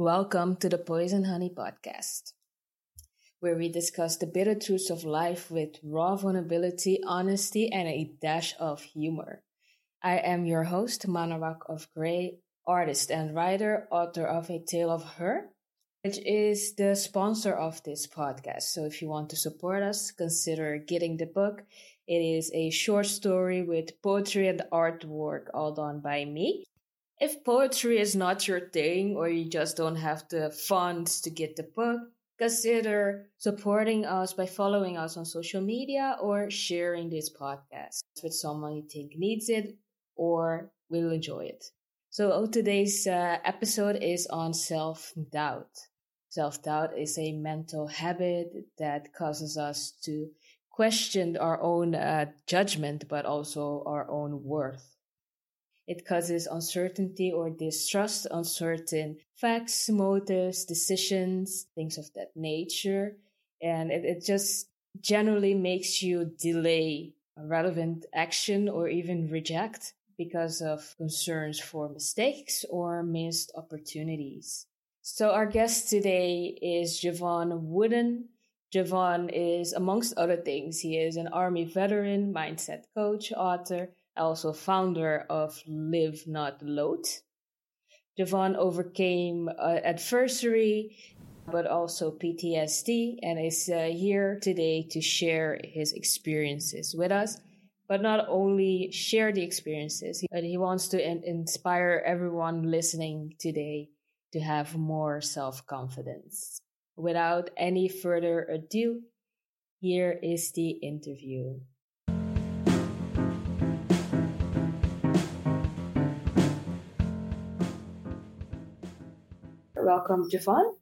Welcome to the Poison Honey Podcast, where we discuss the bitter truths of life with raw vulnerability, honesty, and a dash of humor. I am your host, Manarak of Gray, artist and writer, author of A Tale of Her, which is the sponsor of this podcast. So if you want to support us, consider getting the book. It is a short story with poetry and artwork all done by me. If poetry is not your thing or you just don't have the funds to get the book, consider supporting us by following us on social media or sharing this podcast with someone you think needs it or will enjoy it. So today's uh, episode is on self-doubt. Self-doubt is a mental habit that causes us to question our own uh, judgment, but also our own worth. It causes uncertainty or distrust on certain facts, motives, decisions, things of that nature. And it, it just generally makes you delay relevant action or even reject because of concerns for mistakes or missed opportunities. So our guest today is Jevon Wooden. Jevon is, amongst other things, he is an Army veteran, mindset coach, author, also founder of Live Not Loathe. Jevon overcame uh, adversity, but also PTSD, and is uh, here today to share his experiences with us. But not only share the experiences, but he wants to in- inspire everyone listening today to have more self confidence. Without any further ado, here is the interview. Welcome, Jevon.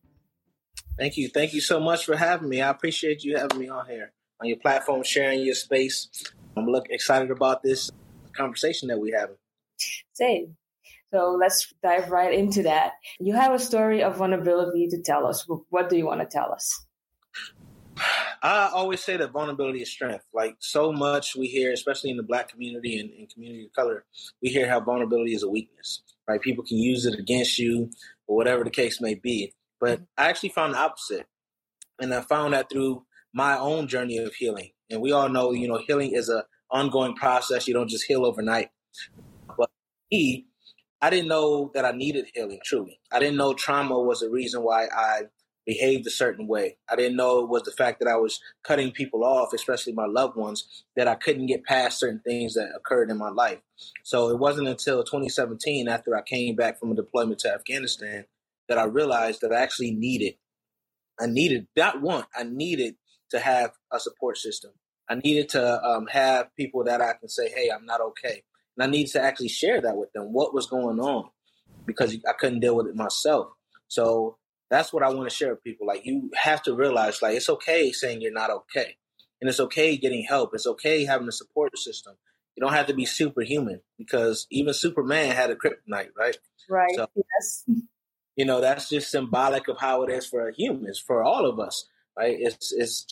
Thank you. Thank you so much for having me. I appreciate you having me on here on your platform, sharing your space. I'm look excited about this conversation that we have. Same. So let's dive right into that. You have a story of vulnerability to tell us. What do you want to tell us? I always say that vulnerability is strength. Like so much we hear, especially in the black community and, and community of color, we hear how vulnerability is a weakness. Right? People can use it against you or whatever the case may be. But mm-hmm. I actually found the opposite. And I found that through my own journey of healing. And we all know, you know, healing is a ongoing process. You don't just heal overnight. But me, I didn't know that I needed healing truly. I didn't know trauma was the reason why I behaved a certain way. I didn't know it was the fact that I was cutting people off, especially my loved ones, that I couldn't get past certain things that occurred in my life. So it wasn't until 2017, after I came back from a deployment to Afghanistan, that I realized that I actually needed, I needed, not one, I needed to have a support system. I needed to um, have people that I can say, hey, I'm not okay. And I needed to actually share that with them, what was going on, because I couldn't deal with it myself. So that's what I want to share with people. Like you have to realize, like it's okay saying you're not okay, and it's okay getting help. It's okay having a support system. You don't have to be superhuman because even Superman had a kryptonite, right? Right. So, yes. You know that's just symbolic of how it is for humans, for all of us, right? It's it's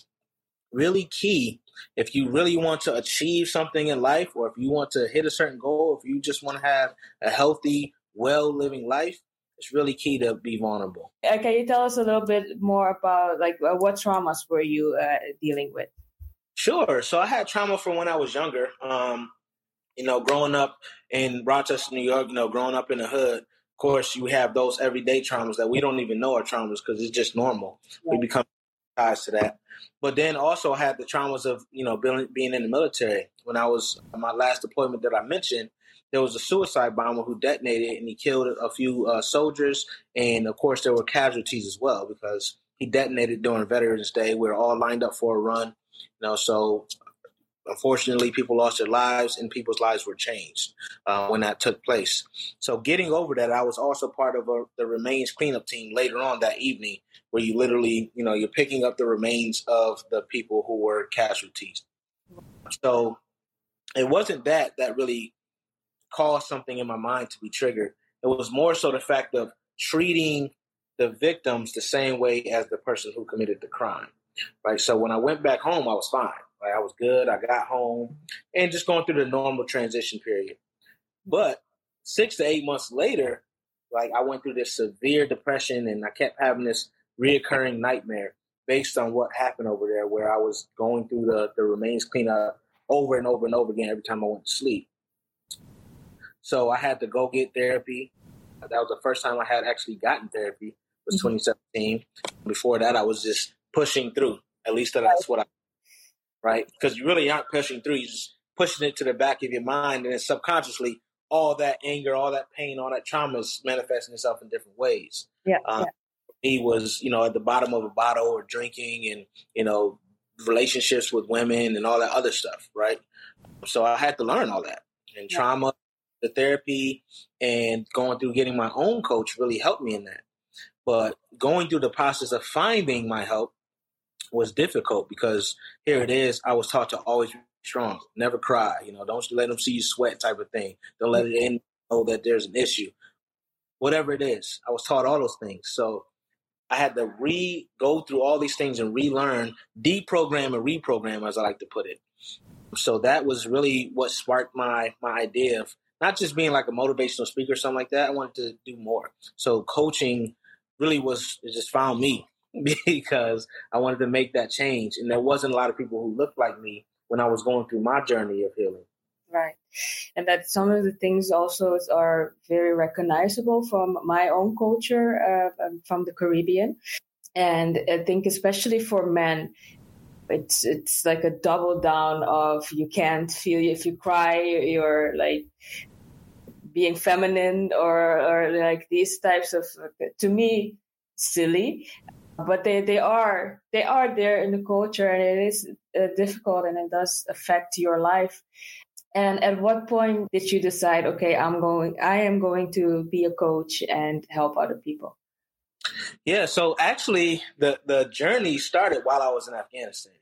really key if you really want to achieve something in life, or if you want to hit a certain goal, if you just want to have a healthy, well living life, it's really key to be vulnerable. Uh, can you tell us a little bit more about like uh, what traumas were you uh, dealing with? Sure. So I had trauma from when I was younger. Um, you know, growing up in Rochester, New York, you know, growing up in the hood, of course, you have those everyday traumas that we don't even know are traumas because it's just normal. Right. We become ties to that. But then also I had the traumas of, you know, being, being in the military. When I was my last deployment that I mentioned, there was a suicide bomber who detonated and he killed a few uh, soldiers. And of course, there were casualties as well because he detonated during Veterans Day. We were all lined up for a run. You know, so unfortunately, people lost their lives and people's lives were changed uh, when that took place. So, getting over that, I was also part of a, the remains cleanup team later on that evening, where you literally, you know, you're picking up the remains of the people who were casualties. So, it wasn't that that really caused something in my mind to be triggered. It was more so the fact of treating the victims the same way as the person who committed the crime. Right. So when I went back home, I was fine. Right. I was good. I got home and just going through the normal transition period. But six to eight months later, like I went through this severe depression and I kept having this reoccurring nightmare based on what happened over there where I was going through the, the remains cleanup over and over and over again every time I went to sleep. So I had to go get therapy. That was the first time I had actually gotten therapy was mm-hmm. 2017. Before that, I was just pushing through. At least that's what I, right? Because you really aren't pushing through. You're just pushing it to the back of your mind, and then subconsciously, all that anger, all that pain, all that trauma is manifesting itself in different ways. Yeah. Uh, yeah. He was, you know, at the bottom of a bottle or drinking, and you know, relationships with women and all that other stuff, right? So I had to learn all that, and yeah. trauma, the therapy, and going through getting my own coach really helped me in that. But going through the process of finding my help was difficult because here it is. I was taught to always be strong, never cry. You know, don't let them see you sweat, type of thing. Don't let it in know that there's an issue. Whatever it is, I was taught all those things. So I had to re go through all these things and relearn, deprogram and reprogram, as I like to put it. So that was really what sparked my my idea of not just being like a motivational speaker or something like that. I wanted to do more. So coaching really was it just found me because I wanted to make that change. And there wasn't a lot of people who looked like me when I was going through my journey of healing. Right. And that some of the things also are very recognizable from my own culture, uh, um, from the Caribbean. And I think especially for men, it's it's like a double down of you can't feel if you cry you're like being feminine or or like these types of to me silly. But they they are they are there in the culture and it is uh, difficult and it does affect your life. And at what point did you decide okay i'm going i am going to be a coach and help other people yeah so actually the the journey started while i was in afghanistan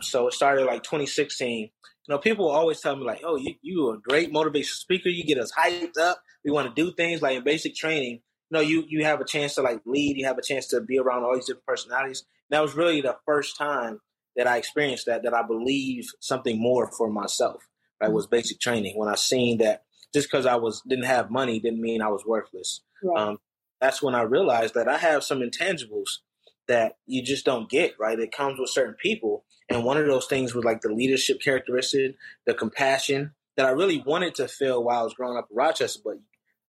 so it started like 2016 you know, people always tell me like, "Oh, you you are a great motivational speaker. You get us hyped up. We want to do things like in basic training. You know, you you have a chance to like lead. You have a chance to be around all these different personalities. And that was really the first time that I experienced that. That I believe something more for myself. Right, was basic training when I seen that just because I was didn't have money didn't mean I was worthless. Right. Um, that's when I realized that I have some intangibles that you just don't get. Right, it comes with certain people and one of those things was like the leadership characteristic, the compassion that I really wanted to feel while I was growing up in Rochester, but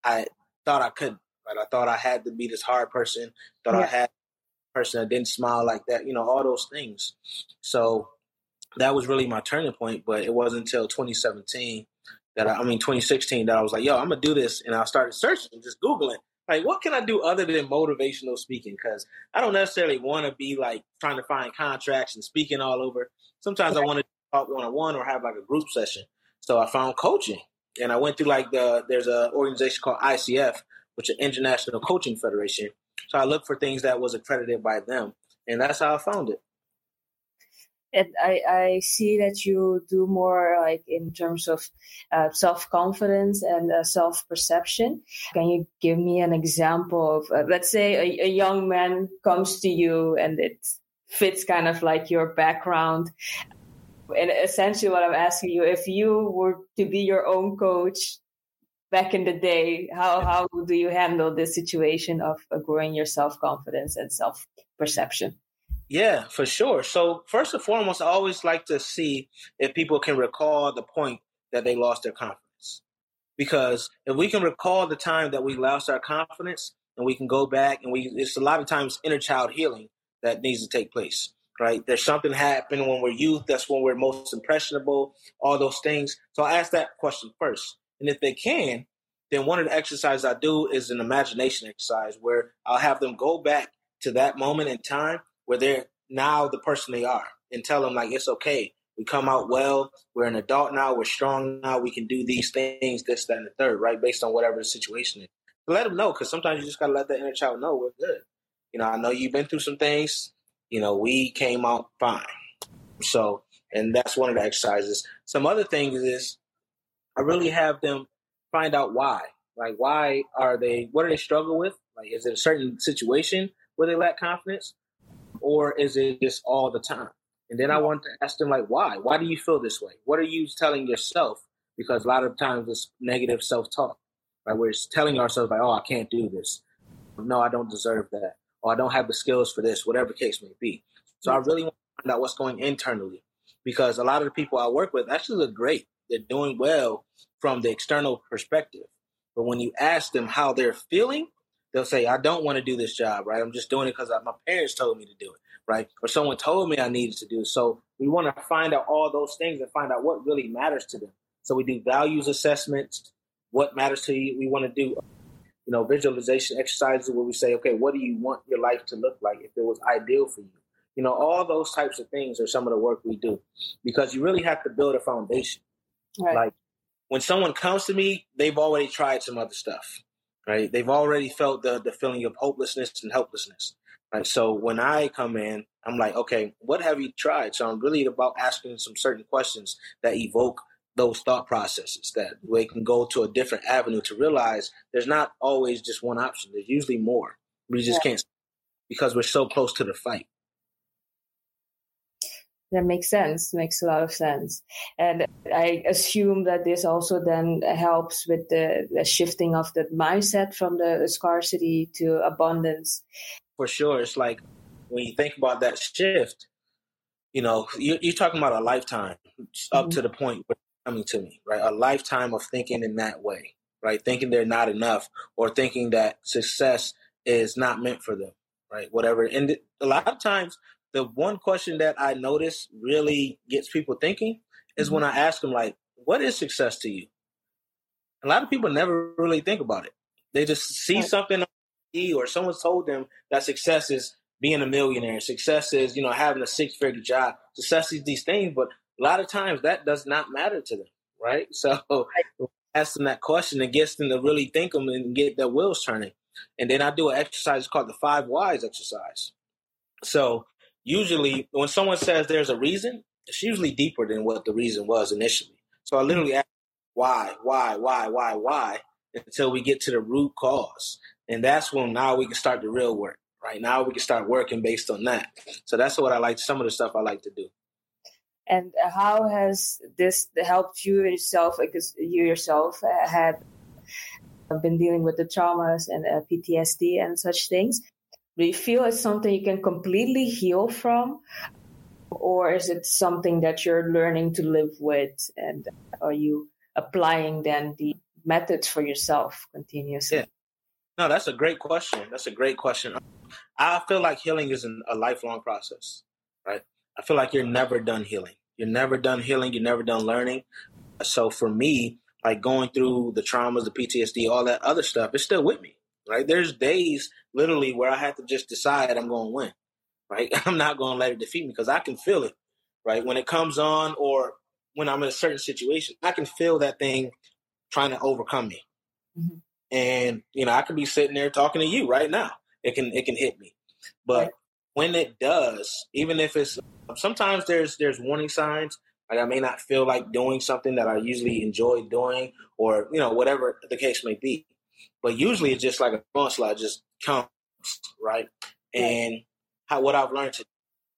I thought I couldn't. Right? I thought I had to be this hard person. Thought yeah. I had a person that didn't smile like that. You know, all those things. So that was really my turning point. But it wasn't until 2017 that I, I mean 2016 that I was like, yo, I'm gonna do this, and I started searching, just googling like what can I do other than motivational speaking? Because I don't necessarily want to be like trying to find contracts and speaking all over. Sometimes I want to talk one on one or have like a group session. So I found coaching, and I went through like the there's a organization called ICF, which is International Coaching Federation. So I looked for things that was accredited by them, and that's how I found it and I, I see that you do more like in terms of uh, self confidence and uh, self perception. Can you give me an example of, uh, let's say, a, a, young man comes to you and it fits kind of like your background? And essentially, what I'm asking you, if you were to be your own coach back in the day, how, how do you handle this situation of uh, growing your self confidence and self perception? Yeah, for sure. So first and foremost, I always like to see if people can recall the point that they lost their confidence. Because if we can recall the time that we lost our confidence and we can go back and we it's a lot of times inner child healing that needs to take place. Right? There's something happened when we're youth, that's when we're most impressionable, all those things. So I ask that question first. And if they can, then one of the exercises I do is an imagination exercise where I'll have them go back to that moment in time where they're now the person they are and tell them like it's okay. We come out well. We're an adult now. We're strong now. We can do these things, this, that, and the third, right? Based on whatever the situation is. But let them know because sometimes you just gotta let that inner child know we're good. You know, I know you've been through some things. You know, we came out fine. So, and that's one of the exercises. Some other things is I really have them find out why. Like, why are they? What do they struggle with? Like, is it a certain situation where they lack confidence? Or is it just all the time? And then I mm. want to ask them like, why? Why do you feel this way? What are you telling yourself? Because a lot of times it's negative self-talk. right? We're telling ourselves like, oh, I can't do this. No, I don't deserve that. Or I don't have the skills for this, whatever case may be. So I mm. really want to find out what's going internally because a lot of the people I work with actually look great. They're doing well from the external perspective. But when you ask them how they're feeling, they'll say, I don't want to do this job, right? I'm just doing it because my parents told me to do it, right? Or someone told me I needed to do it. So we want to find out all those things and find out what really matters to them. So we do values assessments, what matters to you. We want to do, you know, visualization exercises where we say, okay, what do you want your life to look like if it was ideal for you? You know, all those types of things are some of the work we do because you really have to build a foundation. Right. Like when someone comes to me, they've already tried some other stuff, right? They've already felt the, the feeling of hopelessness and helplessness. Right. So when I come in, I'm like, okay, what have you tried? So I'm really about asking some certain questions that evoke those thought processes that we can go to a different avenue to realize there's not always just one option. There's usually more. We just yeah. can't because we're so close to the fight. That makes sense. Makes a lot of sense. And I assume that this also then helps with the, the shifting of the mindset from the scarcity to abundance. For sure. It's like when you think about that shift, you know, you're, you're talking about a lifetime up mm-hmm. to the point where coming to me, right? A lifetime of thinking in that way, right? Thinking they're not enough or thinking that success is not meant for them, right? Whatever. And a lot of times the one question that I notice really gets people thinking is mm-hmm. when I ask them, like, what is success to you? A lot of people never really think about it. They just see right. something on TV or someone's told them that success is being a millionaire. Success is, you know, having a six figure job. Success is these things, but a lot of times that does not matter to them, right? So right. ask them that question and gets them to really think them and get their wheels turning. And then I do an exercise called the five whys exercise. So usually when someone says there's a reason, it's usually deeper than what the reason was initially. So I literally ask why, why, why, why, why, until we get to the root cause. And that's when now we can start the real work. Right now we can start working based on that. So that's what I like. Some of the stuff I like to do. And how has this helped you yourself? Because you yourself had been dealing with the traumas and uh, PTSD and such things. Do you feel it's something you can completely heal from? Or is it something that you're learning to live with? And are you applying then the methods for yourself continuously? Yeah. No, that's a great question. That's a great question. I feel like healing is a lifelong process, right? I feel like you're never done healing. You're never done healing. You're never done learning. So for me, like going through the traumas, the PTSD, all that other stuff, it's still with me right? There's days literally where I have to just decide I'm going to win, right? I'm not going to let it defeat me because I can feel it, right? When it comes on or when I'm in a certain situation, I can feel that thing trying to overcome me. Mm-hmm. And, you know, I could be sitting there talking to you right now. It can, it can hit me. But right. when it does, even if it's, sometimes there's, there's warning signs. Like I may not feel like doing something that I usually enjoy doing or, you know, whatever the case may be. But usually it's just like a onslaught just comes, right? And how what I've learned to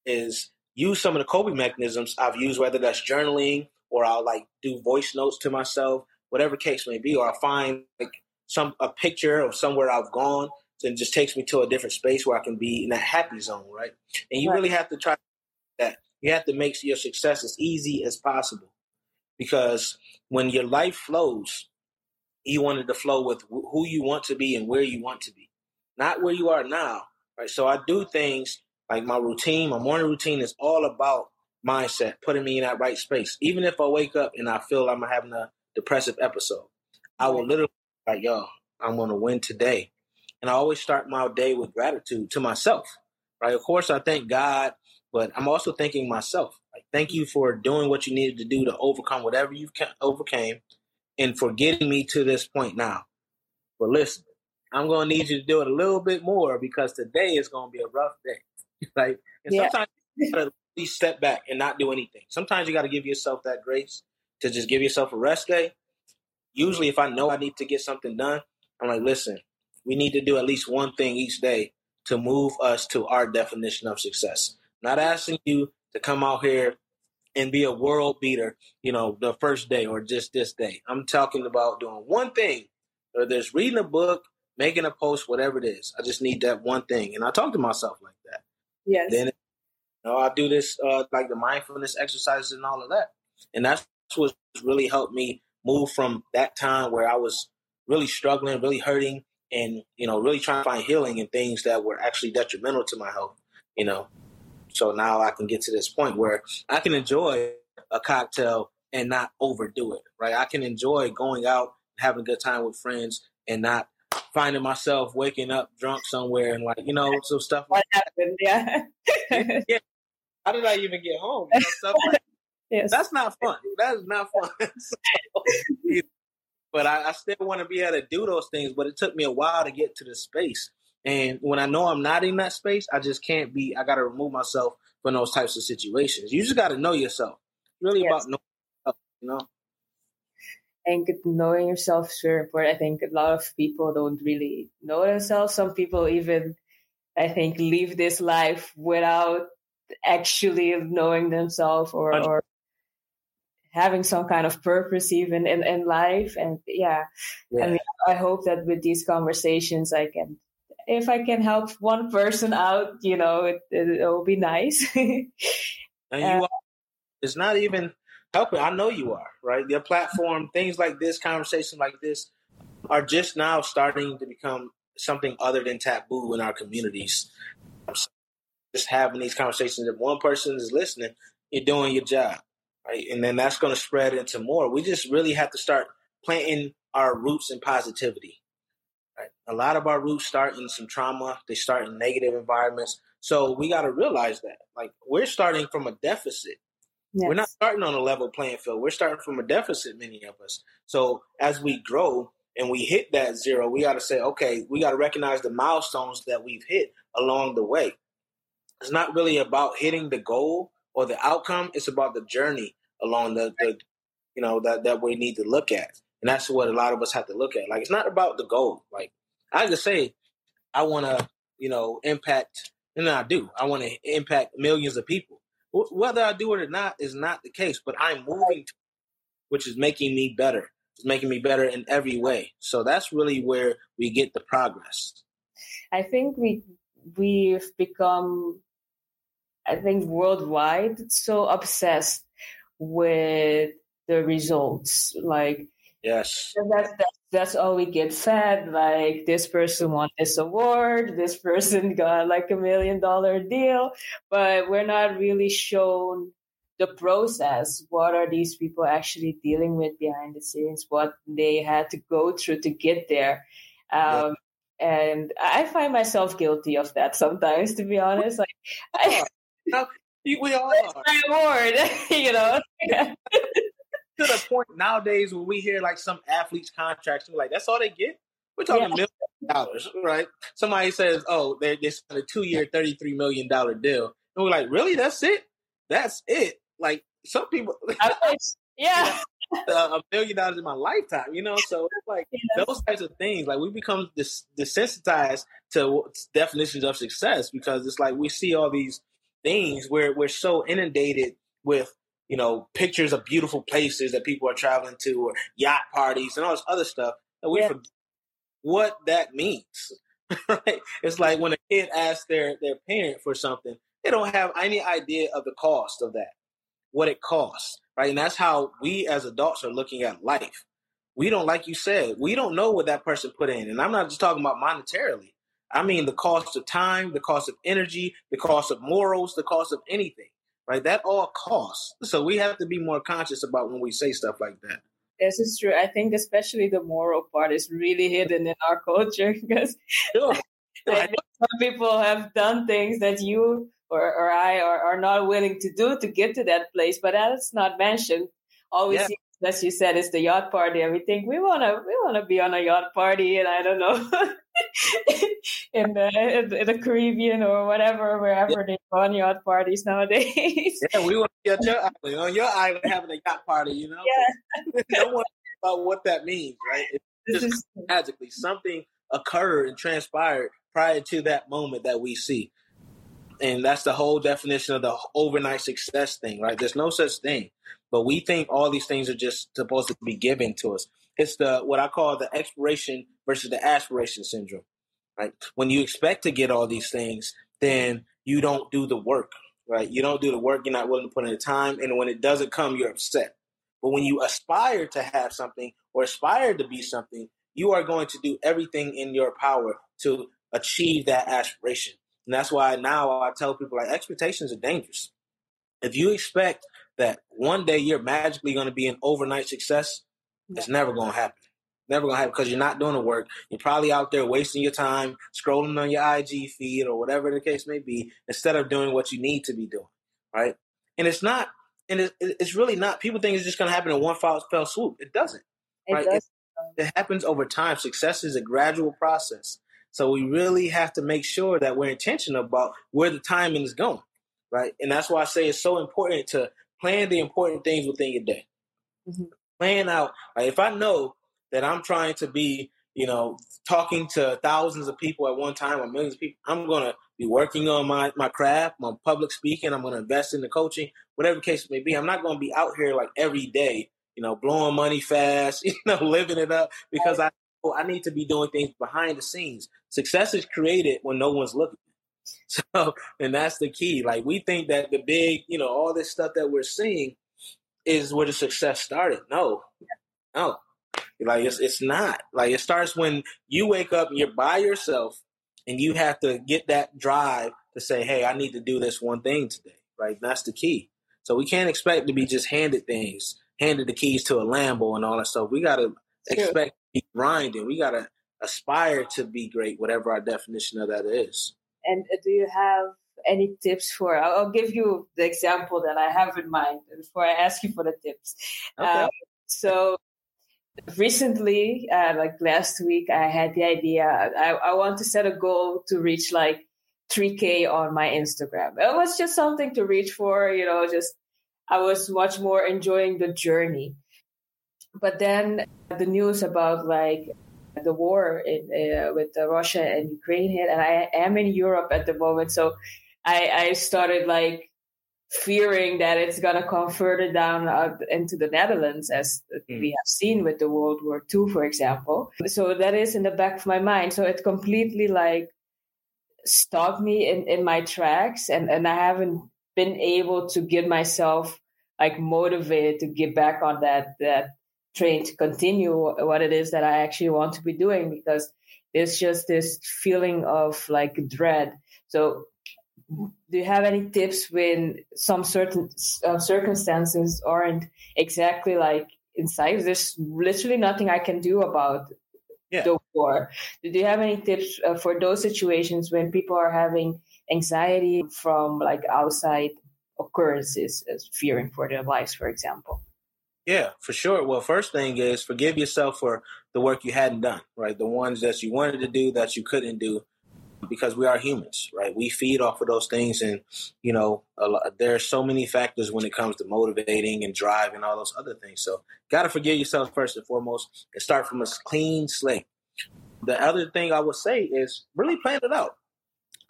is use some of the coping mechanisms I've used, whether that's journaling or I'll like do voice notes to myself, whatever case may be, or I find like some a picture of somewhere I've gone and just takes me to a different space where I can be in that happy zone, right? And you right. really have to try that. You have to make your success as easy as possible because when your life flows, you wanted to flow with who you want to be and where you want to be, not where you are now. Right. So I do things like my routine, my morning routine is all about mindset, putting me in that right space. Even if I wake up and I feel I'm having a depressive episode, I will literally like, yo, I'm going to win today. And I always start my day with gratitude to myself. Right. Of course, I thank God, but I'm also thanking myself. Like, thank you for doing what you needed to do to overcome whatever you've overcame and for getting me to this point now. But listen, I'm going to need you to do it a little bit more because today is going to be a rough day. like And yeah. sometimes you got to step back and not do anything. Sometimes you got to give yourself that grace to just give yourself a rest day. Usually, if I know I need to get something done, I'm like, listen, we need to do at least one thing each day to move us to our definition of success. Not asking you to come out here and be a world beater, you know, the first day or just this day. I'm talking about doing one thing or there's reading a book, making a post, whatever it is. I just need that one thing, and I talk to myself like that. Yes. Then, you know, I do this uh, like the mindfulness exercises and all of that, and that's what's really helped me move from that time where I was really struggling, really hurting, and you know, really trying to find healing in things that were actually detrimental to my health. You know, so now I can get to this point where I can enjoy a cocktail and not overdo it. Right? I can enjoy going out, having a good time with friends, and not finding myself waking up drunk somewhere and like you know some stuff. What like happened? Yeah. yeah. How did I even get home? You know, stuff like yes. That's not fun. That is not fun. so, but I, I still want to be able to do those things. But it took me a while to get to the space. And when I know I'm not in that space, I just can't be. I got to remove myself from those types of situations. You just got to know yourself. Really yes. about knowing yourself, you know. Think knowing yourself is very important. I think a lot of people don't really know themselves. Some people even, I think, live this life without actually knowing themselves or, or having some kind of purpose even in, in life. And yeah, yeah. I mean, I hope that with these conversations, I can, if I can help one person out, you know, it, it, will be nice. and you uh, are, it's not even helping. I know you are, right? Your platform, things like this, conversations like this are just now starting to become something other than taboo in our communities. Just having these conversations, if one person is listening, you're doing your job, right? And then that's going to spread into more. We just really have to start planting our roots in positivity. A lot of our roots start in some trauma. They start in negative environments. So we got to realize that, like, we're starting from a deficit. Yes. We're not starting on a level playing field. We're starting from a deficit, many of us. So as we grow and we hit that zero, we got to say, okay, we got to recognize the milestones that we've hit along the way. It's not really about hitting the goal or the outcome. It's about the journey along the, the you know, that, that we need to look at. And that's what a lot of us have to look at. Like, it's not about the goal. Like, I just say, I want to, you know, impact, and I do. I want to impact millions of people whether I do it or not is not the case, but I'm moving, to, which is making me better. It's making me better in every way. So that's really where we get the progress. I think we we've become, I think worldwide, so obsessed with the results. Like Yes. That's, that's, that's all we get fed. Like this person won this award, this person got like a million dollar deal, but we're not really shown the process. What are these people actually dealing with behind the scenes? What they had to go through to get there. Um, yeah. And I find myself guilty of that sometimes, to be honest. Like, I, we all are. Award, you know. To the point nowadays when we hear like some athletes' contracts, we're like, that's all they get? We're talking yeah. millions of dollars, right? Somebody says, oh, they they signed a two year, $33 million deal. And we're like, really? That's it? That's it? Like, some people. yeah. Uh, a million dollars in my lifetime, you know. So it's like yeah. those types of things. Like we become dis- desensitized to definitions of success because it's like we see all these things where we're so inundated with you know, pictures of beautiful places that people are traveling to or yacht parties and all this other stuff. And we yeah. forget what that means. right? It's like when a kid asks their, their parent for something, they don't have any idea of the cost of that, what it costs. Right. And that's how we as adults are looking at life. We don't, like you said, we don't know what that person put in. And I'm not just talking about monetarily. I mean the cost of time, the cost of energy, the cost of morals, the cost of anything right? That all costs. So we have to be more conscious about when we say stuff like that. This is true. I think especially the moral part is really hidden in our culture because sure. some people have done things that you or, or I are, are not willing to do to get to that place, but that's not mentioned. Always yeah. As you said, it's the yacht party. And we think we wanna we wanna be on a yacht party, and I don't know in the in the Caribbean or whatever, wherever yeah. they run yacht parties nowadays. yeah, we want to be on your island, on your island having a yacht party. You know, yeah. no one about what that means, right? It's just is- magically something occurred and transpired prior to that moment that we see. And that's the whole definition of the overnight success thing, right? There's no such thing. But we think all these things are just supposed to be given to us. it's the what I call the expiration versus the aspiration syndrome. Right? When you expect to get all these things, then you don't do the work. Right? You don't do the work. You're not willing to put in the time, and when it doesn't come, you're upset. But when you aspire to have something or aspire to be something, you are going to do everything in your power to achieve that aspiration. And that's why now I tell people like expectations are dangerous. If you expect that one day you're magically going to be an overnight success, it's never going to happen. Never going to happen because you're not doing the work. You're probably out there wasting your time scrolling on your IG feed or whatever the case may be instead of doing what you need to be doing. Right. And it's not, and it's really not, people think it's just going to happen in one fell, fell swoop. It doesn't. It right. Does. It, it happens over time. Success is a gradual process. So we really have to make sure that we're intentional about where the timing is going. Right. And that's why I say it's so important to plan the important things within your day. Mm-hmm. Plan out. Like if I know that I'm trying to be, you know, talking to thousands of people at one time or millions of people, I'm gonna be working on my my craft, my public speaking. I'm gonna invest in the coaching, whatever the case may be. I'm not gonna be out here like every day, you know, blowing money fast, you know, living it up because I I need to be doing things behind the scenes. Success is created when no one's looking. So, and that's the key. Like we think that the big, you know, all this stuff that we're seeing is where the success started. No, no, like it's it's not. Like it starts when you wake up and you're by yourself, and you have to get that drive to say, "Hey, I need to do this one thing today." Right? That's the key. So we can't expect to be just handed things, handed the keys to a Lambo and all that stuff. We gotta expect to be grinding. We gotta aspire to be great, whatever our definition of that is. And do you have any tips for? I'll, give you the example that I have in mind before I ask you for the tips. Okay. Um, so recently, uh, like last week, I had the idea. I, I want to set a goal to reach like 3K on my Instagram. It was just something to reach for, you know, just I was much more enjoying the journey. But then the news about like the war in, uh, with Russia and Ukraine hit, and I am in Europe at the moment, so I, I started like fearing that it's gonna come further down uh, into the Netherlands, as mm. we have seen with the World War II, for example. So that is in the back of my mind. So it completely like stopped me in, in my tracks, and and I haven't been able to get myself like motivated to get back on that that train to continue what it is that I actually want to be doing because there's just this feeling of like dread. So, do you have any tips when some certain uh, circumstances aren't exactly like inside? There's literally nothing I can do about yeah. the war. Do you have any tips uh, for those situations when people are having anxiety from like outside occurrences, as fearing for their lives, for example? Yeah, for sure. Well, first thing is forgive yourself for the work you hadn't done, right? The ones that you wanted to do that you couldn't do because we are humans, right? We feed off of those things. And, you know, lot, there are so many factors when it comes to motivating and drive and all those other things. So, got to forgive yourself first and foremost and start from a clean slate. The other thing I would say is really plan it out.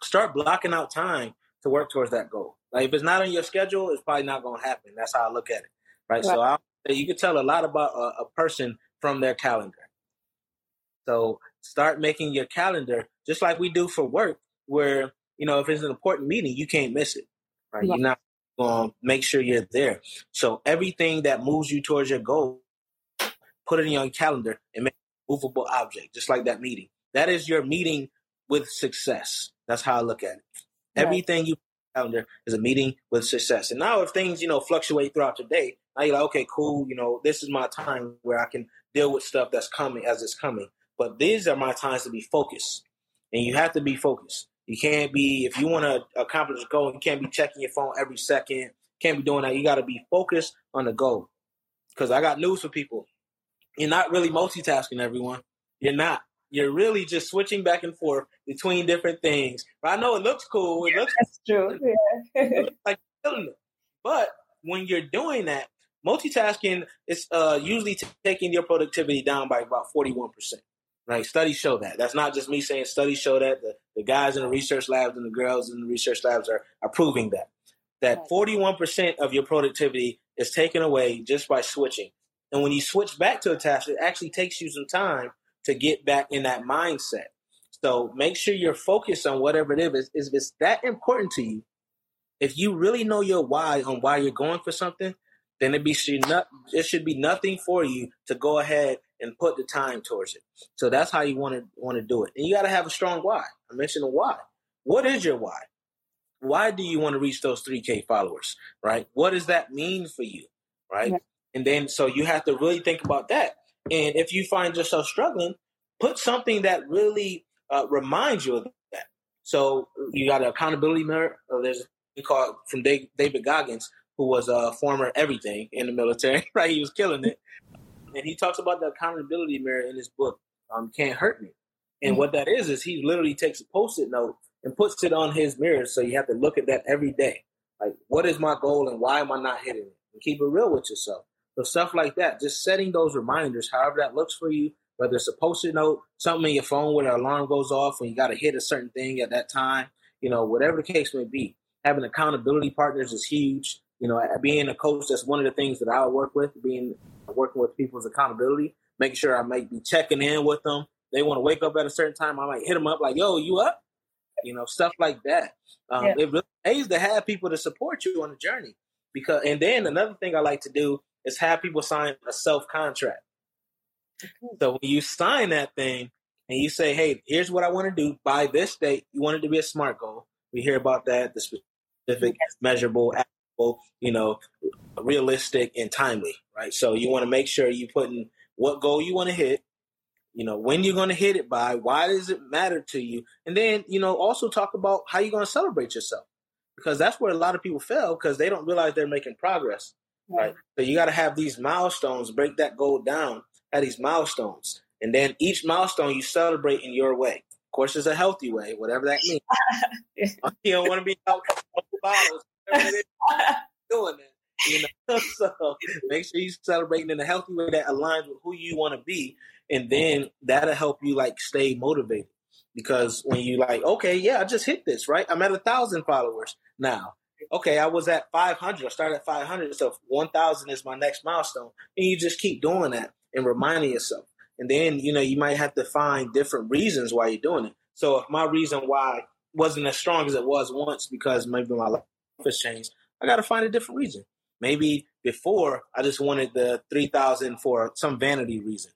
Start blocking out time to work towards that goal. Like, if it's not on your schedule, it's probably not going to happen. That's how I look at it, right? right. So, I you can tell a lot about a, a person from their calendar. So start making your calendar just like we do for work, where you know if it's an important meeting, you can't miss it. Right? Yeah. You're not going to make sure you're there. So everything that moves you towards your goal, put it in your calendar and make it a movable object, just like that meeting. That is your meeting with success. That's how I look at it. Right. Everything you calendar is a meeting with success. And now if things, you know, fluctuate throughout the day, now you're like, okay, cool, you know, this is my time where I can deal with stuff that's coming as it's coming. But these are my times to be focused. And you have to be focused. You can't be, if you want to accomplish a goal, you can't be checking your phone every second. Can't be doing that. You got to be focused on the goal. Because I got news for people. You're not really multitasking, everyone. You're not. You're really just switching back and forth between different things. But I know it looks cool. It looks That's true. Yeah. like But when you're doing that, multitasking is uh, usually t- taking your productivity down by about 41%. Right? Studies show that. That's not just me saying studies show that. The, the guys in the research labs and the girls in the research labs are, are proving that. That 41% of your productivity is taken away just by switching. And when you switch back to a task, it actually takes you some time to get back in that mindset. So make sure you're focused on whatever it is. If it's that important to you, if you really know your why on why you're going for something, then it be should not it should be nothing for you to go ahead and put the time towards it. So that's how you want to want to do it. And you got to have a strong why. I mentioned the why. What is your why? Why do you want to reach those 3K followers? Right? What does that mean for you? Right? Yeah. And then so you have to really think about that. And if you find yourself struggling, put something that really uh, reminds you of that. So you got an accountability mirror. There's a called from David Goggins, who was a former everything in the military. Right? He was killing it, and he talks about the accountability mirror in his book. Um, can't hurt me. And mm-hmm. what that is is he literally takes a post-it note and puts it on his mirror. So you have to look at that every day. Like, what is my goal and why am I not hitting it? And keep it real with yourself. So stuff like that, just setting those reminders, however that looks for you, whether it's a post-it note, something in your phone where the alarm goes off when you got to hit a certain thing at that time, you know, whatever the case may be. Having accountability partners is huge. You know, being a coach, that's one of the things that I work with, being working with people's accountability, making sure I might be checking in with them. They want to wake up at a certain time. I might hit them up like, yo, you up? You know, stuff like that. Um, yeah. It really pays to have people to support you on the journey. Because, and then another thing I like to do is have people sign a self contract. So when you sign that thing and you say, "Hey, here's what I want to do by this date," you want it to be a smart goal. We hear about that, the specific, measurable, actionable, you know, realistic and timely, right? So you want to make sure you put in what goal you want to hit, you know, when you're going to hit it by, why does it matter to you, and then you know also talk about how you're going to celebrate yourself because that's where a lot of people fail because they don't realize they're making progress right? So you got to have these milestones, break that goal down at these milestones. And then each milestone you celebrate in your way. Of course, it's a healthy way, whatever that means. you don't want to be out bottles, doing that. You know, so make sure you're celebrating in a healthy way that aligns with who you want to be, and then that'll help you like stay motivated. Because when you like, okay, yeah, I just hit this, right? I'm at a thousand followers now okay, I was at 500. I started at 500. So 1,000 is my next milestone. And you just keep doing that and reminding yourself. And then, you know, you might have to find different reasons why you're doing it. So if my reason why wasn't as strong as it was once because maybe my life has changed, I got to find a different reason. Maybe before I just wanted the 3,000 for some vanity reason.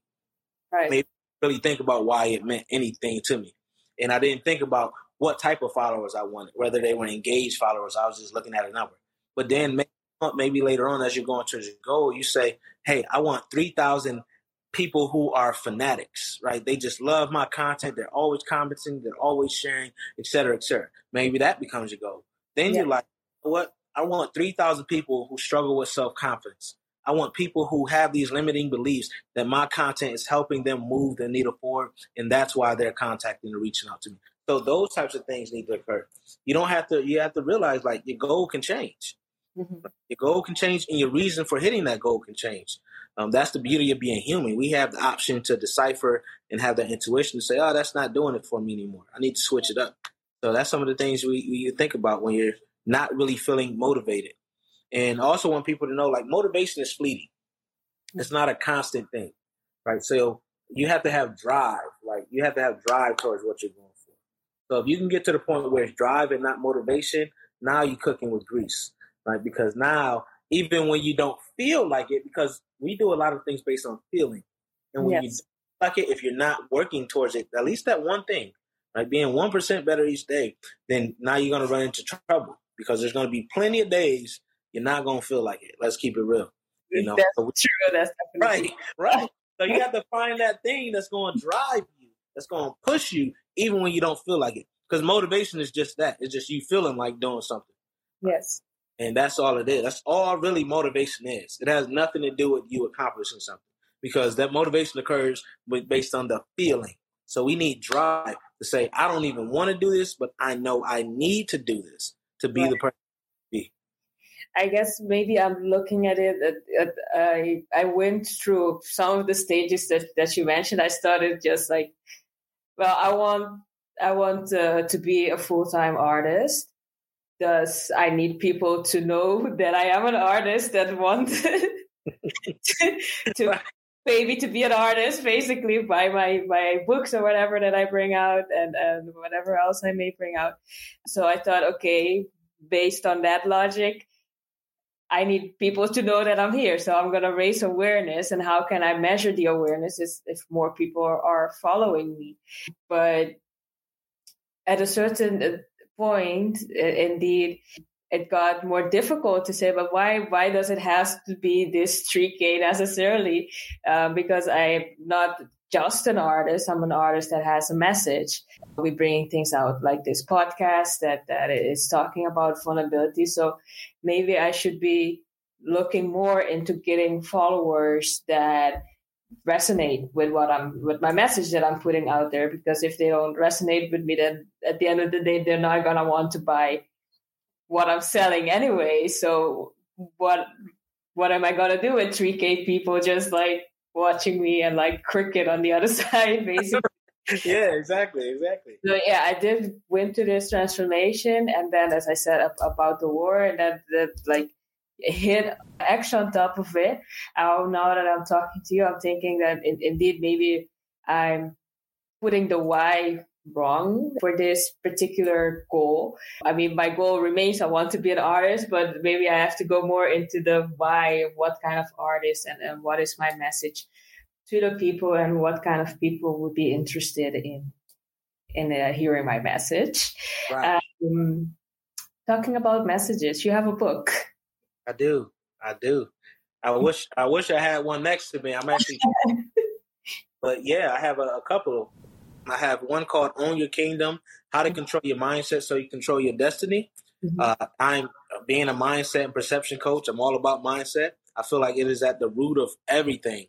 Right. Maybe really think about why it meant anything to me. And I didn't think about what type of followers I wanted, whether they were engaged followers. I was just looking at a number. But then maybe, later on, as you're going towards your goal, you say, hey, I want 3,000 people who are fanatics, right? They just love my content. They're always commenting, they're always sharing, et cetera, et cetera. Maybe that becomes your goal. Then yeah. you're like, what? I want 3,000 people who struggle with self confidence. I want people who have these limiting beliefs that my content is helping them move the needle forward, and that's why they're contacting and reaching out to me. So those types of things need to occur. You don't have to. You have to realize like your goal can change. Mm-hmm. Your goal can change, and your reason for hitting that goal can change. Um, that's the beauty of being human. We have the option to decipher and have that intuition to say, "Oh, that's not doing it for me anymore. I need to switch it up." So that's some of the things we, we think about when you're not really feeling motivated. And also want people to know, like motivation is fleeting. It's not a constant thing, right? So you have to have drive. Like you have to have drive towards what you're going so if you can get to the point where it's drive and not motivation, now you're cooking with grease, right? Because now, even when you don't feel like it, because we do a lot of things based on feeling, and when yes. you like it, if you're not working towards it, at least that one thing, right, being one percent better each day, then now you're gonna run into trouble because there's gonna be plenty of days you're not gonna feel like it. Let's keep it real. You know, that's so, true. That's right, right. So you have to find that thing that's gonna drive you, that's gonna push you, even when you don't feel like it. Because motivation is just that. It's just you feeling like doing something. Yes. And that's all it is. That's all really motivation is. It has nothing to do with you accomplishing something. Because that motivation occurs with, based on the feeling. So we need drive to say, I don't even want to do this, but I know I need to do this to be right. the person be. I guess maybe I'm looking at it. At, at, I I went through some of the stages that, that you mentioned. I started just like, well, I want I want uh, to be a full time artist. Thus, I need people to know that I am an artist that want to, to pay me to be an artist, basically buy my my books or whatever that I bring out and and whatever else I may bring out. So I thought, okay, based on that logic, I need people to know that I'm here. So I'm going to raise awareness. And how can I measure the awareness is if more people are following me. But at a certain uh, point, indeed, it got more difficult to say, but why, why does it have to be this 3K necessarily? Uh, because I'm not just an artist. I'm an artist that has a message. We're bringing things out like this podcast that, that is talking about vulnerability. So maybe I should be looking more into getting followers that resonate with what I'm with my message that I'm putting out there because if they don't resonate with me then at the end of the day they're not gonna want to buy what I'm selling anyway. So what what am I gonna do with 3K people just like watching me and like cricket on the other side, basically. yeah, exactly, exactly. So yeah, I did went through this transformation, and then as I said up, about the war, and then that like hit extra on top of it. Now, now that I'm talking to you, I'm thinking that in, indeed maybe I'm putting the why wrong for this particular goal. I mean, my goal remains I want to be an artist, but maybe I have to go more into the why what kind of artist and, and what is my message to the people and what kind of people would be interested in in uh, hearing my message. Right. Um, talking about messages, you have a book. I do. I do. I wish I wish I had one next to me. I'm actually, but yeah, I have a, a couple I have one called Own Your Kingdom How to Control Your Mindset So You Control Your Destiny. Mm-hmm. Uh, I'm being a mindset and perception coach. I'm all about mindset. I feel like it is at the root of everything.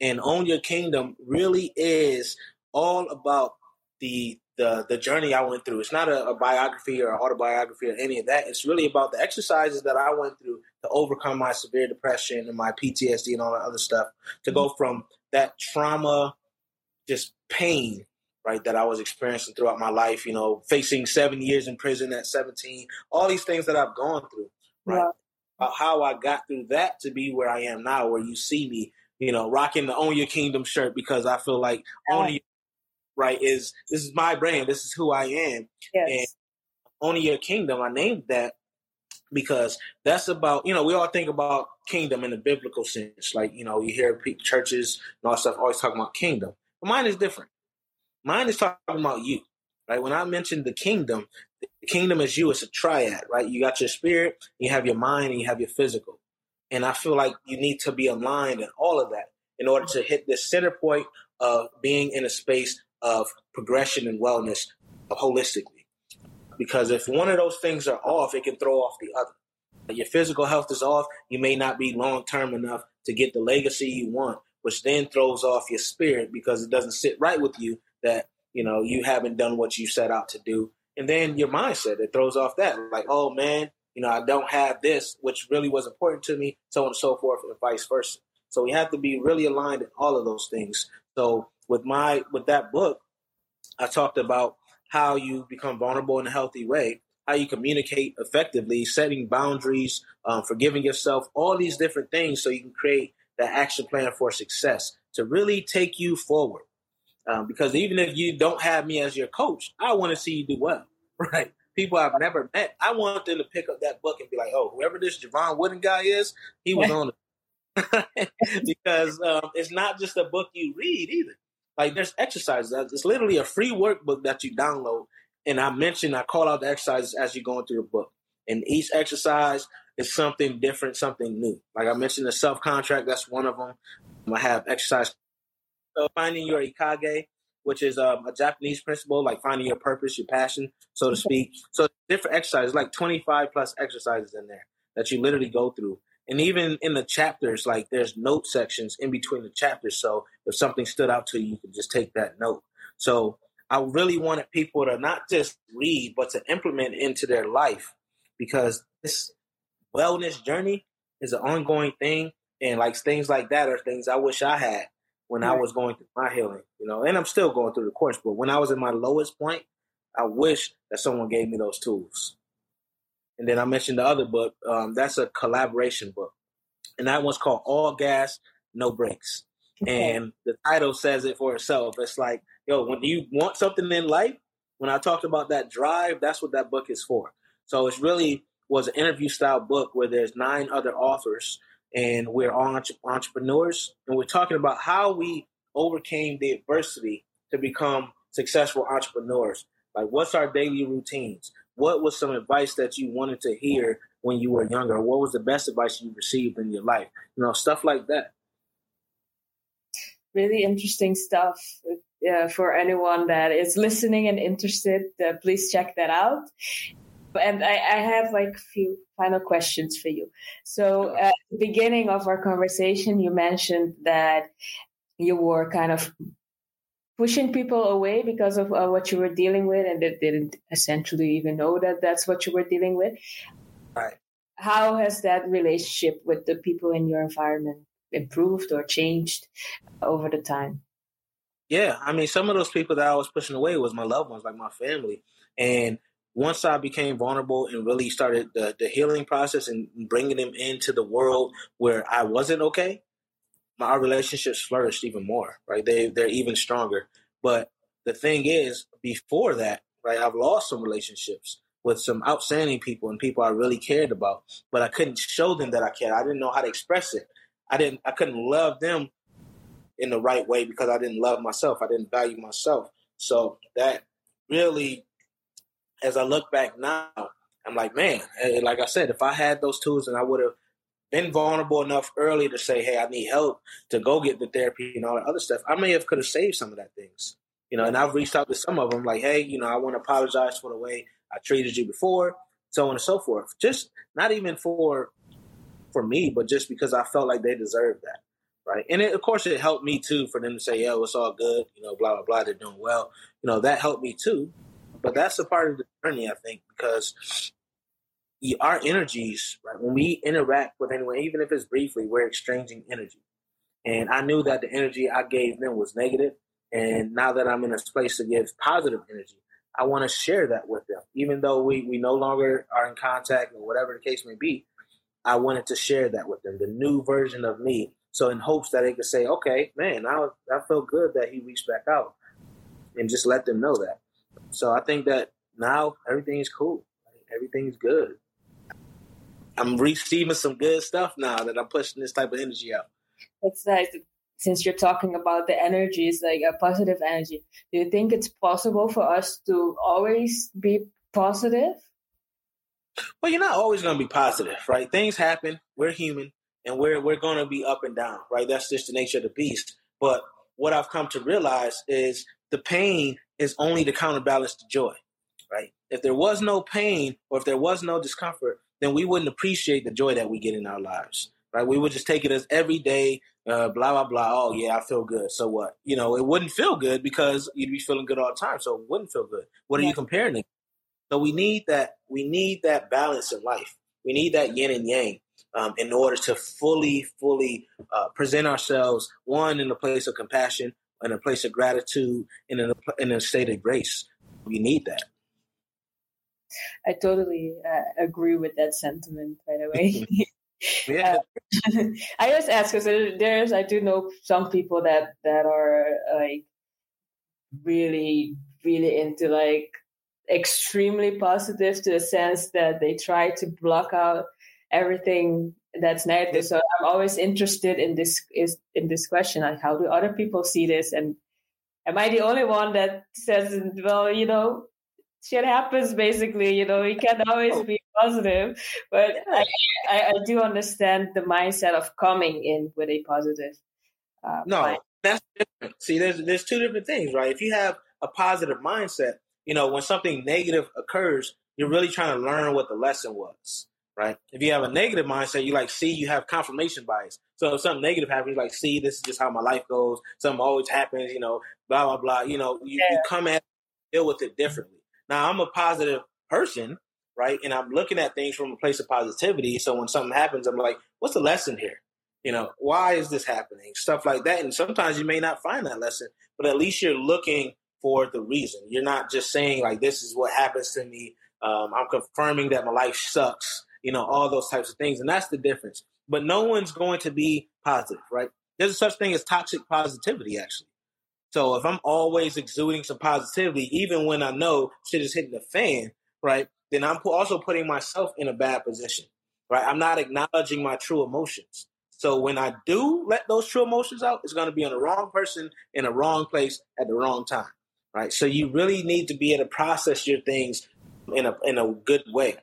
And Own Your Kingdom really is all about the the the journey I went through. It's not a, a biography or autobiography or any of that. It's really about the exercises that I went through to overcome my severe depression and my PTSD and all that other stuff. To mm-hmm. go from that trauma, just pain right, that I was experiencing throughout my life, you know, facing seven years in prison at 17, all these things that I've gone through, right? Yeah. how I got through that to be where I am now, where you see me, you know, rocking the Own Your Kingdom shirt because I feel like yeah. owning, right, is this is my brand, this is who I am. Yes. And owning your kingdom, I named that because that's about you know we all think about kingdom in the biblical sense like you know you hear churches and all stuff always talking about kingdom but mine is different Mine is talking about you, right? When I mentioned the kingdom, the kingdom is you. It's a triad, right? You got your spirit, you have your mind, and you have your physical. And I feel like you need to be aligned in all of that in order to hit this center point of being in a space of progression and wellness holistically. Because if one of those things are off, it can throw off the other. Your physical health is off, you may not be long term enough to get the legacy you want, which then throws off your spirit because it doesn't sit right with you that you know you haven't done what you set out to do. And then your mindset it throws off that. Like oh man you know i don't have this which really was important to me so on and so forth and vice versa. So we have to be really aligned in all of those things. So with my with that book i talked about how you become vulnerable in a healthy way how you communicate effectively setting boundaries um, forgiving yourself all these different things so you can create that action plan for success to really take you forward um, because even if you don't have me as your coach, I want to see you do well, right? People I've never met, I want them to pick up that book and be like, oh, whoever this Jevon Wooden guy is, he was on it. because um, it's not just a book you read either. Like there's exercises. It's literally a free workbook that you download. And I mentioned, I call out the exercises as you're going through the book. And each exercise is something different, something new. Like I mentioned, the self contract, that's one of them. I have exercise uh, finding your ikigai, which is um, a Japanese principle, like finding your purpose, your passion, so to speak. So different exercises, like 25 plus exercises in there that you literally go through. And even in the chapters, like there's note sections in between the chapters. So if something stood out to you, you can just take that note. So I really wanted people to not just read, but to implement into their life because this wellness journey is an ongoing thing. And like things like that are things I wish I had when right. I was going through my healing, you know, and I'm still going through the course, but when I was in my lowest point, I wish that someone gave me those tools. And then I mentioned the other book. Um, that's a collaboration book. and that one's called All Gas, No Brakes. Okay. And the title says it for itself. It's like, yo, when you want something in life, when I talked about that drive, that's what that book is for. So it's really was an interview style book where there's nine other authors and we're all entrepreneurs and we're talking about how we overcame the adversity to become successful entrepreneurs. Like what's our daily routines? What was some advice that you wanted to hear when you were younger? What was the best advice you received in your life? You know, stuff like that. Really interesting stuff. Uh, for anyone that is listening and interested, uh, please check that out. And I, I, have like a few final questions for you. So at the beginning of our conversation, you mentioned that you were kind of pushing people away because of uh, what you were dealing with and they didn't essentially even know that that's what you were dealing with. Right. How has that relationship with the people in your environment improved or changed over the time? Yeah i mean some of those people that i was pushing away was my loved ones like my family. And once I became vulnerable and really started the, the healing process and bringing them into the world where I wasn't okay, our relationships flourished even more, right? They they're even stronger. But the thing is, before that, right, I've lost some relationships with some outstanding people and people I really cared about, but I couldn't show them that I cared. I didn't know how to express it. I didn't I couldn't love them in the right way because I didn't love myself. I didn't value myself. So that really as I look back now, I'm like, man, eh, like I said, if I had those tools and I would have been vulnerable enough early to say, "Hey, I need help to go get the therapy and all that other stuff," I may have could have saved some of that things, you know. And I've reached out to some of them, like, "Hey, you know, I want to apologize for the way I treated you before, so on and so forth." Just not even for for me, but just because I felt like they deserved that, right? And it, of course, it helped me too for them to say, "Yo, it's all good," you know, blah blah blah. They're doing well, you know. That helped me too. But that's a part of the journey, I think, because our energies, right? When we interact with anyone, even if it's briefly, we're exchanging energy. And I knew that the energy I gave them was negative, And now that I'm in a place to give positive energy, I want to share that with them. Even though we, we no longer are in contact or whatever the case may be, I wanted to share that with them, the new version of me. So in hopes that they could say, okay, man, I, I felt good that he reached back out and just let them know that. So I think that now everything is cool. Everything's good. I'm receiving some good stuff now that I'm pushing this type of energy out. That's nice. Since you're talking about the energies, like a positive energy, do you think it's possible for us to always be positive? Well, you're not always going to be positive, right? Things happen. We're human, and we're we're going to be up and down, right? That's just the nature of the beast. But what I've come to realize is the pain is only to counterbalance the joy, right? If there was no pain or if there was no discomfort, then we wouldn't appreciate the joy that we get in our lives, right? We would just take it as every day, uh, blah blah blah. Oh yeah, I feel good. So what? You know, it wouldn't feel good because you'd be feeling good all the time, so it wouldn't feel good. What are yeah. you comparing it? So we need that. We need that balance in life. We need that yin and yang um, in order to fully, fully uh, present ourselves. One in a place of compassion, in a place of gratitude, and in a, in a state of grace. We need that. I totally uh, agree with that sentiment. By the way, yeah. Uh, I just ask because there's I do know some people that that are like really really into like extremely positive to the sense that they try to block out everything that's negative. So I'm always interested in this is in this question like how do other people see this? And am I the only one that says well you know shit happens basically you know you can't always be positive. But I, I, I, do understand the mindset of coming in with a positive uh, no mind. that's different. See there's there's two different things right? If you have a positive mindset you know when something negative occurs you're really trying to learn what the lesson was right if you have a negative mindset you like see you have confirmation bias so if something negative happens you like see this is just how my life goes something always happens you know blah blah blah you know you, yeah. you come at deal with it differently now I'm a positive person, right? And I'm looking at things from a place of positivity. So when something happens, I'm like, what's the lesson here? You know, why is this happening? Stuff like that. And sometimes you may not find that lesson, but at least you're looking for the reason. You're not just saying like, this is what happens to me. Um, I'm confirming that my life sucks. You know, all those types of things. And that's the difference. but no one's going to be positive, right? There's such thing as toxic positivity, actually. So if I'm always exuding some positivity, even when I know shit is hitting the fan, right, then I'm also putting myself in a bad position, right? I'm not acknowledging my true emotions. So when I do let those true emotions out, it's going to be on the wrong person in a wrong place at the wrong time, right? So you really need to be able to process your things in a in a good way.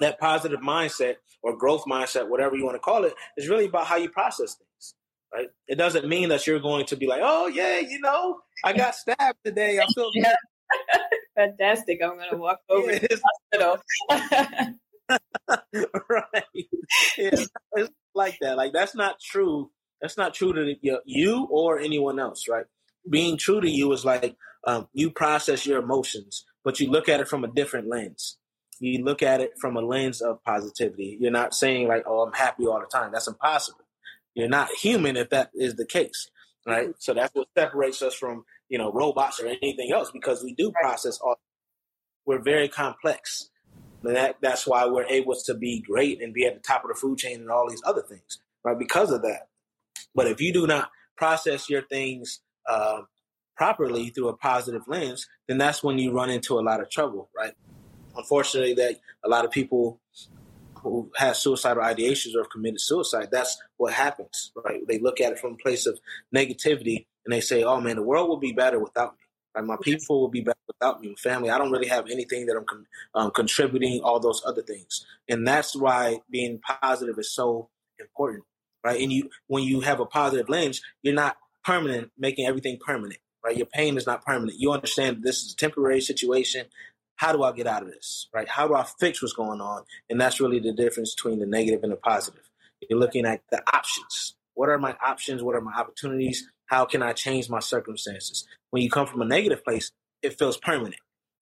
That positive mindset or growth mindset, whatever you want to call it, is really about how you process things. Right? It doesn't mean that you're going to be like, oh yeah, you know, I got stabbed today. I feel yeah. fantastic. I'm gonna walk over to the hospital. right. Yeah, it's like that. Like that's not true. That's not true to you or anyone else, right? Being true to you is like um, you process your emotions, but you look at it from a different lens. You look at it from a lens of positivity. You're not saying like, "Oh, I'm happy all the time." That's impossible. You're not human if that is the case, right? So that's what separates us from you know robots or anything else because we do process all. We're very complex. And that that's why we're able to be great and be at the top of the food chain and all these other things, right? Because of that. But if you do not process your things uh, properly through a positive lens, then that's when you run into a lot of trouble, right? Unfortunately, that a lot of people who have suicidal ideations or have committed suicide, that's what happens, right? They look at it from a place of negativity and they say, "Oh man, the world will be better without me." Like my people will be better without me. My family, I don't really have anything that I'm con- um, contributing. All those other things, and that's why being positive is so important, right? And you, when you have a positive lens, you're not permanent, making everything permanent, right? Your pain is not permanent. You understand this is a temporary situation. How do I get out of this, right? How do I fix what's going on? And that's really the difference between the negative and the positive. You're looking at the options. What are my options? What are my opportunities? How can I change my circumstances? When you come from a negative place, it feels permanent.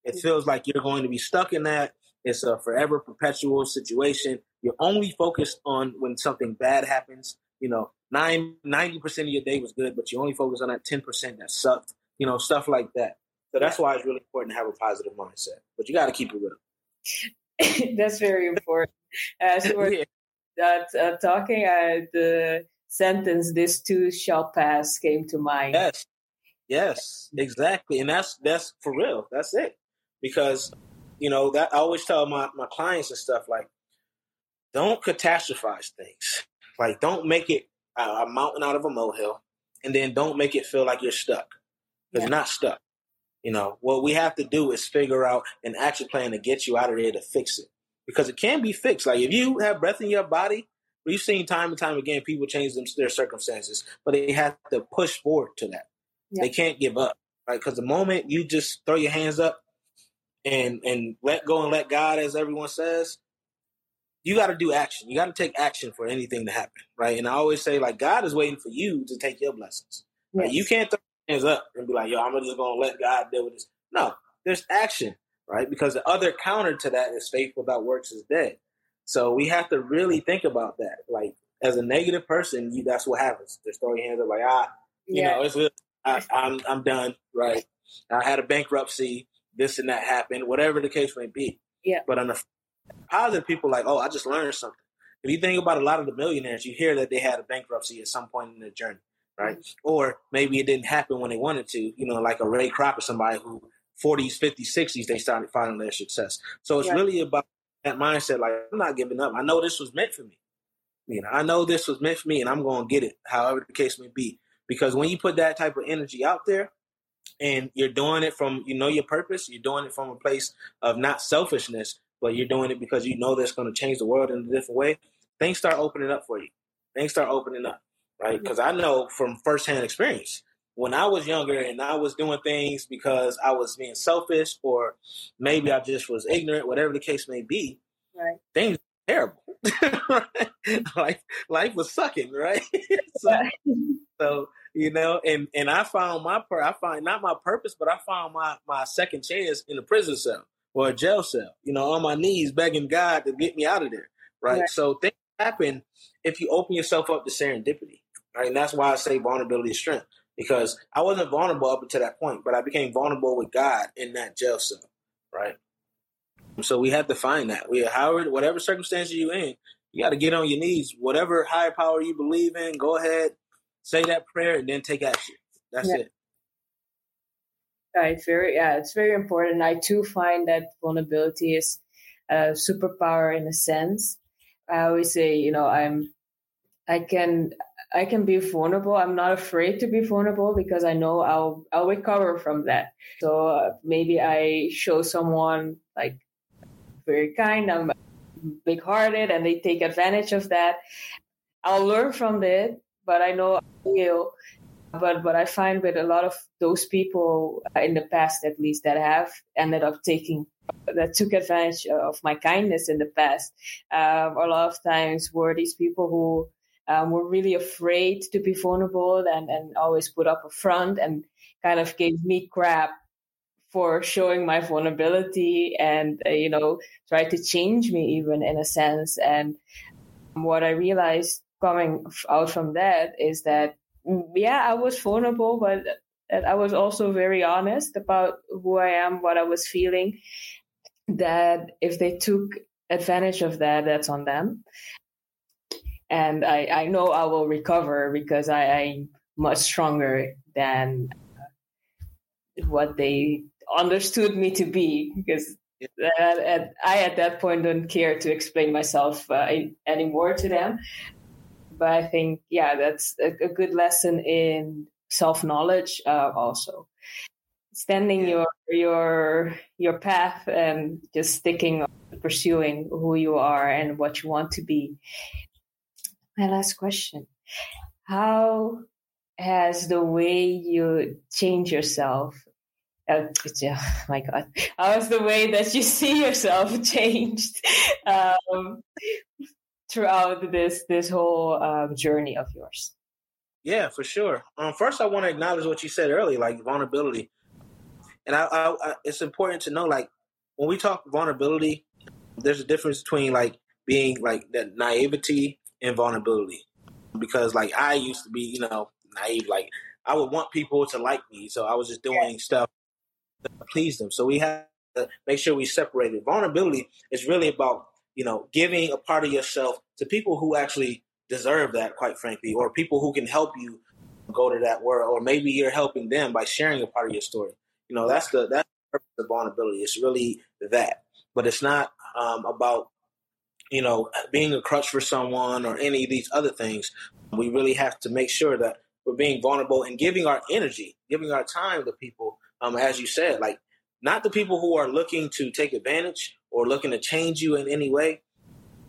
It mm-hmm. feels like you're going to be stuck in that. It's a forever perpetual situation. You're only focused on when something bad happens. You know, nine, 90% of your day was good, but you only focus on that 10% that sucked, you know, stuff like that. So that's why it's really important to have a positive mindset, but you got to keep it real. that's very important. As we're yeah. uh, uh, talking, uh, the sentence "This too shall pass" came to mind. Yes, yes, exactly, and that's that's for real. That's it, because you know that I always tell my my clients and stuff like, don't catastrophize things. Like, don't make it a, a mountain out of a molehill, and then don't make it feel like you're stuck. Because yeah. not stuck. You know, what we have to do is figure out an action plan to get you out of there to fix it. Because it can be fixed. Like if you have breath in your body, We've seen time and time again people change them, their circumstances, but they have to push forward to that. They can't give up, right? Because the moment you just throw your hands up and and let go and let God, as everyone says, you got to do action. You got to take action for anything to happen, right? And I always say, like, God is waiting for you to take your blessings. Right? You can't throw hands up and be like, "Yo, I'm just gonna let God deal with this." No, there's action, right? Because the other counter to that is faith without works is dead. So we have to really think about that. Like as a negative person, you that's what happens. Just throw your hands up like ah, you yeah. know, it's I, I'm I'm done. Right. I had a bankruptcy. This and that happened. Whatever the case may be. Yeah. But on the positive, people like, oh, I just learned something. If you think about a lot of the millionaires, you hear that they had a bankruptcy at some point in their journey, right? Or maybe it didn't happen when they wanted to. You know, like a Ray Kroc or somebody who 40s, 50s, 60s, they started finding their success. So it's yeah. really about that mindset, like I'm not giving up. I know this was meant for me. You know, I know this was meant for me, and I'm going to get it, however the case may be. Because when you put that type of energy out there, and you're doing it from you know your purpose, you're doing it from a place of not selfishness, but you're doing it because you know that's going to change the world in a different way. Things start opening up for you. Things start opening up, right? Mm-hmm. Because I know from firsthand experience when I was younger and I was doing things because I was being selfish or maybe I just was ignorant, whatever the case may be, right. things terrible. life life was sucking, right? so, so, you know, and and I found my per I find not my purpose, but I found my my second chance in a prison cell or a jail cell, you know, on my knees begging God to get me out of there. Right. right. So things happen if you open yourself up to serendipity. Right. And that's why I say vulnerability is strength because I wasn't vulnerable up until that point, but I became vulnerable with God in that jail cell, right? So we have to find that. We, however, whatever circumstances you're in, you got to get on your knees. Whatever higher power you believe in, go ahead, say that prayer, and then take action. That's yeah. it. Right, very yeah, it's very important. I too find that vulnerability is a superpower in a sense. I always say, you know, I'm I can I can be vulnerable. I'm not afraid to be vulnerable because I know I'll I'll recover from that. So uh, maybe I show someone like very kind, I'm big-hearted, and they take advantage of that. I'll learn from it, but I know I will but what I find with a lot of those people in the past, at least, that have ended up taking that took advantage of my kindness in the past, um, a lot of times were these people who um, were really afraid to be vulnerable and, and always put up a front and kind of gave me crap for showing my vulnerability and uh, you know tried to change me even in a sense and what i realized coming out from that is that yeah, I was vulnerable, but I was also very honest about who I am, what I was feeling. That if they took advantage of that, that's on them. And I, I know I will recover because I, I'm much stronger than what they understood me to be. Because at, at, I, at that point, don't care to explain myself uh, anymore to them but I think yeah, that's a, a good lesson in self knowledge uh, also. Standing your your your path and just sticking pursuing who you are and what you want to be. My last question: How has the way you change yourself uh, my god how has the way that you see yourself changed um, throughout this this whole um, journey of yours? Yeah, for sure. Um, first, I want to acknowledge what you said earlier, like vulnerability, and I, I, I, it's important to know, like when we talk vulnerability, there's a difference between like being like that naivety and vulnerability, because like I used to be, you know, naive. Like I would want people to like me, so I was just doing stuff to please them. So we have to make sure we separate it. Vulnerability is really about you know, giving a part of yourself to people who actually deserve that, quite frankly, or people who can help you go to that world, or maybe you're helping them by sharing a part of your story. You know, that's the that's the purpose of vulnerability. It's really that, but it's not um, about you know being a crutch for someone or any of these other things. We really have to make sure that we're being vulnerable and giving our energy, giving our time to people. Um, as you said, like not the people who are looking to take advantage or looking to change you in any way,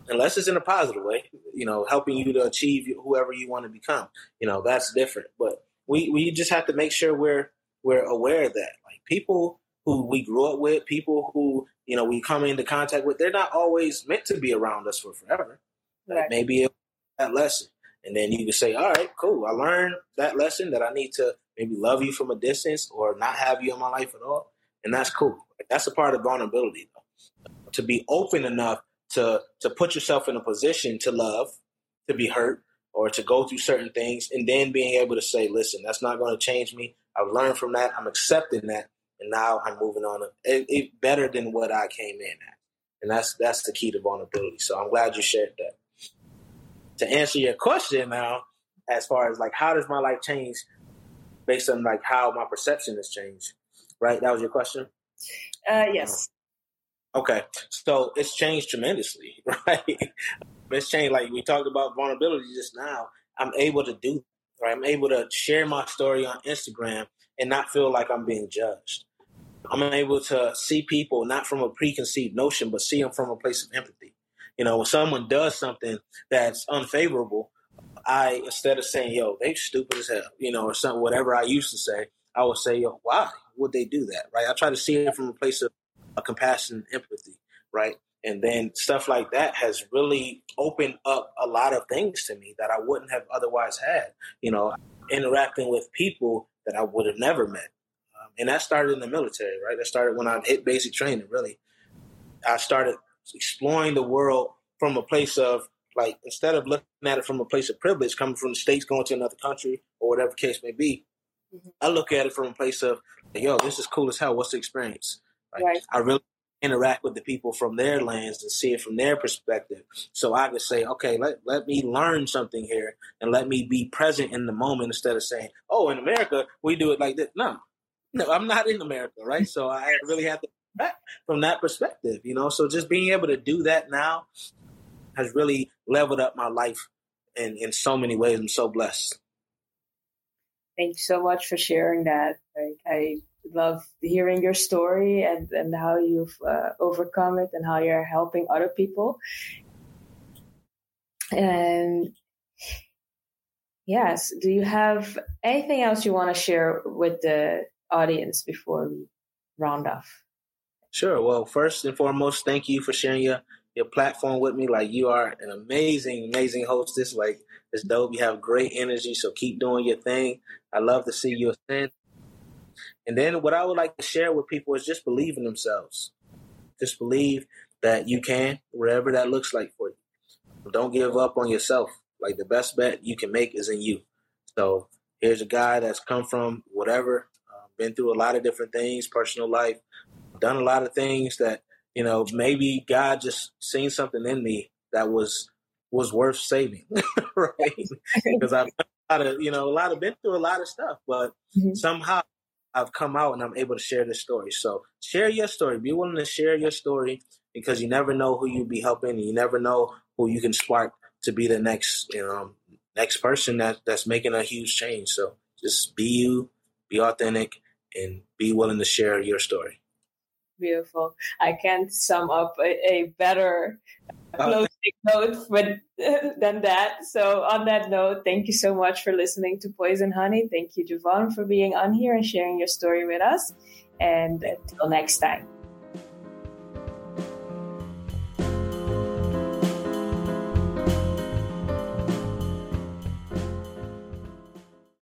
unless it's in a positive way, you know, helping you to achieve whoever you want to become. You know, that's different. But we, we just have to make sure we're we're aware of that. Like people who we grew up with, people who, you know, we come into contact with, they're not always meant to be around us for forever. Right. Like maybe that lesson. And then you can say, all right, cool. I learned that lesson that I need to maybe love you from a distance or not have you in my life at all. And that's cool. Like, that's a part of vulnerability to be open enough to to put yourself in a position to love, to be hurt, or to go through certain things, and then being able to say, "Listen, that's not going to change me. I've learned from that. I'm accepting that, and now I'm moving on. It, it better than what I came in at." And that's that's the key to vulnerability. So I'm glad you shared that. To answer your question now, as far as like how does my life change based on like how my perception has changed, right? That was your question. Uh, yes. Okay, so it's changed tremendously, right? it's changed. Like we talked about vulnerability just now. I'm able to do right. I'm able to share my story on Instagram and not feel like I'm being judged. I'm able to see people not from a preconceived notion, but see them from a place of empathy. You know, when someone does something that's unfavorable, I instead of saying "Yo, they stupid as hell," you know, or something, whatever I used to say, I would say, "Yo, why would they do that?" Right? I try to see it from a place of a compassion, and empathy, right? And then stuff like that has really opened up a lot of things to me that I wouldn't have otherwise had. You know, interacting with people that I would have never met. Um, and that started in the military, right? That started when I hit basic training, really. I started exploring the world from a place of like instead of looking at it from a place of privilege, coming from the states, going to another country, or whatever case may be, mm-hmm. I look at it from a place of, yo, this is cool as hell. What's the experience? Right? right. I really interact with the people from their lands and see it from their perspective. So I could say, okay, let, let me learn something here and let me be present in the moment instead of saying, oh, in America, we do it like this. No, no, I'm not in America, right? So I really have to from that perspective, you know. So just being able to do that now has really leveled up my life in, in so many ways. I'm so blessed. Thank you so much for sharing that. Like, I love hearing your story and, and how you've uh, overcome it and how you're helping other people. And yes, do you have anything else you want to share with the audience before we round off? Sure. Well, first and foremost, thank you for sharing your your platform with me. Like you are an amazing, amazing hostess. Like it's dope. You have great energy, so keep doing your thing. I love to see you ascend. And then what I would like to share with people is just believe in themselves. Just believe that you can, wherever that looks like for you. Don't give up on yourself. Like the best bet you can make is in you. So here's a guy that's come from whatever, uh, been through a lot of different things, personal life, done a lot of things that you know, maybe God just seen something in me that was was worth saving, right? Because I've a lot of, you know, a lot of been through a lot of stuff, but mm-hmm. somehow I've come out and I'm able to share this story. So share your story. Be willing to share your story because you never know who you'll be helping. And you never know who you can spark to be the next, you know, next person that that's making a huge change. So just be you, be authentic, and be willing to share your story beautiful. I can't sum up a, a better closing note with, than that. So, on that note, thank you so much for listening to Poison Honey. Thank you, Jevon, for being on here and sharing your story with us. And until next time.